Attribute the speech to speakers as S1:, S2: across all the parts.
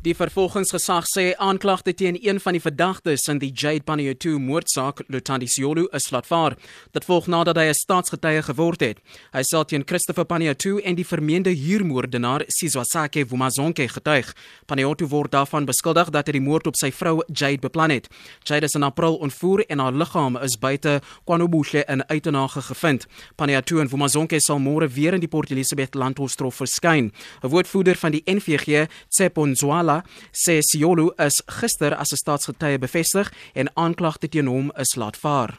S1: Die vervolgingsgesag sê aanklagte teen een van die verdagtes in die Jade Panayiotou moordsaak, Lutandi Siolu, is laatvaar. Dit volg nadat hy 'n staatsgetuie geword het. Hy sal teen Christopher Panayiotou en die vermeende huurmoordenaar Sizwasake Vumazonke getuig. Panayiotou word daarvan beskuldig dat hy die moord op sy vrou Jade beplan het. Jade is in April ontvoer en haar liggaam is buite KwaNobuhle in Uitenhage gevind. Panayiotou en Vumazonke sal môre weer in die Port Elizabeth landhoshof verskyn. 'n Woordvoerder van die NVG, Tsepo Mala sê Siolo is gister as 'n staatsgetuie bevestig en aanklagte teen hom is laat vaar.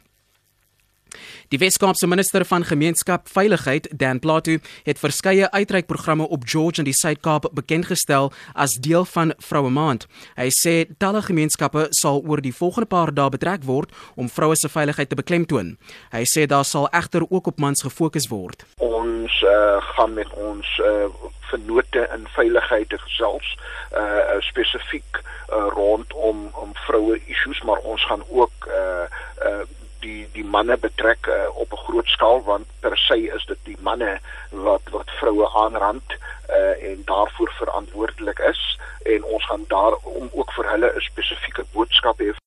S1: Die Weskaapse minister van Gemeenskap Veiligheid, Dan Plato, het verskeie uitreikprogramme op George in die Suid-Kaap bekendgestel as deel van Vroue Maand. Hy sê talle gemeenskappe sal oor die volgende paar dae betrek word om vroue se veiligheid te beklemtoon. Hy sê daar sal egter ook op mans gefokus word.
S2: Ons uh, gaan met ons uh, vennote in veiligheid gesels uh spesifiek uh, rondom om vroue issues maar ons gaan ook uh uh die die manne betrek uh, op 'n groot skaal want per se is dit die manne wat wat vroue aanrand uh en daarvoor verantwoordelik is en ons gaan daar om ook vir hulle 'n spesifieke boodskap hê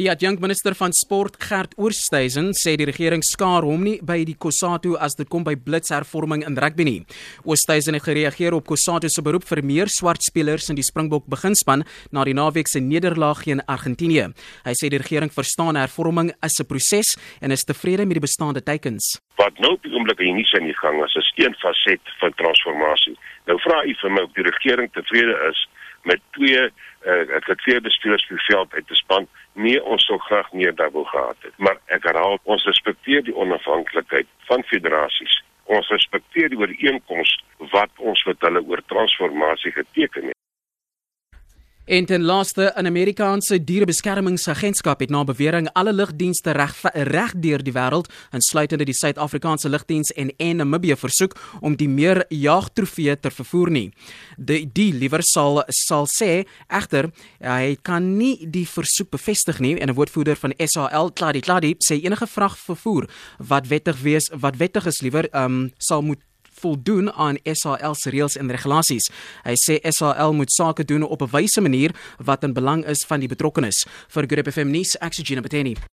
S1: Die adjunkminister van sport Gert Oosthuizen sê die regering skaar hom nie by die Kossatu as dit kom by blitshervorming in rugby nie. Oosthuizen het gereageer op Kossatu se beroep vir meer swart spelers in die Springbok beginspan na die naweek se nederlaag teen Argentinië. Hy sê die regering verstaan hervorming is 'n proses en is tevrede met die bestaande teikens.
S3: Wat nou op die oomblik in die in die gang is, is een faset van transformasie. Nou vra u vir my of die regering tevrede is met twee uh, ek het twee bestuurders vir veld uit te span. Nie ons sou graag meer dubbel gehad het. Maar ek herhaal ons respekteer die onafhanklikheid van federasies. Ons respekteer die ooreenkoms wat ons met hulle oor transformasie geteken het
S1: En ten laaste, 'n Amerikaanse dierebeskermingsagentskap het na bewering alle lugdienste reg reg deur die wêreld, insluitende die Suid-Afrikaanse lugdiens en en Namibië versoek om die meer jagtrofee te vervoer nie. Die die liewer sal sal sê egter hy kan nie die versoek bevestig nie en 'n woordvoerder van SAL, Clady Clady, sê enige vrag vervoer wat wettig wees, wat wettig is liewer, ehm um, sal moet voldoen aan SAL se reëls en regulasies. Hy sê SAL moet sake doen op 'n wyse manier wat in belang is van die betrokkenes. Vir Grip FM nuus, Exogene Beteni.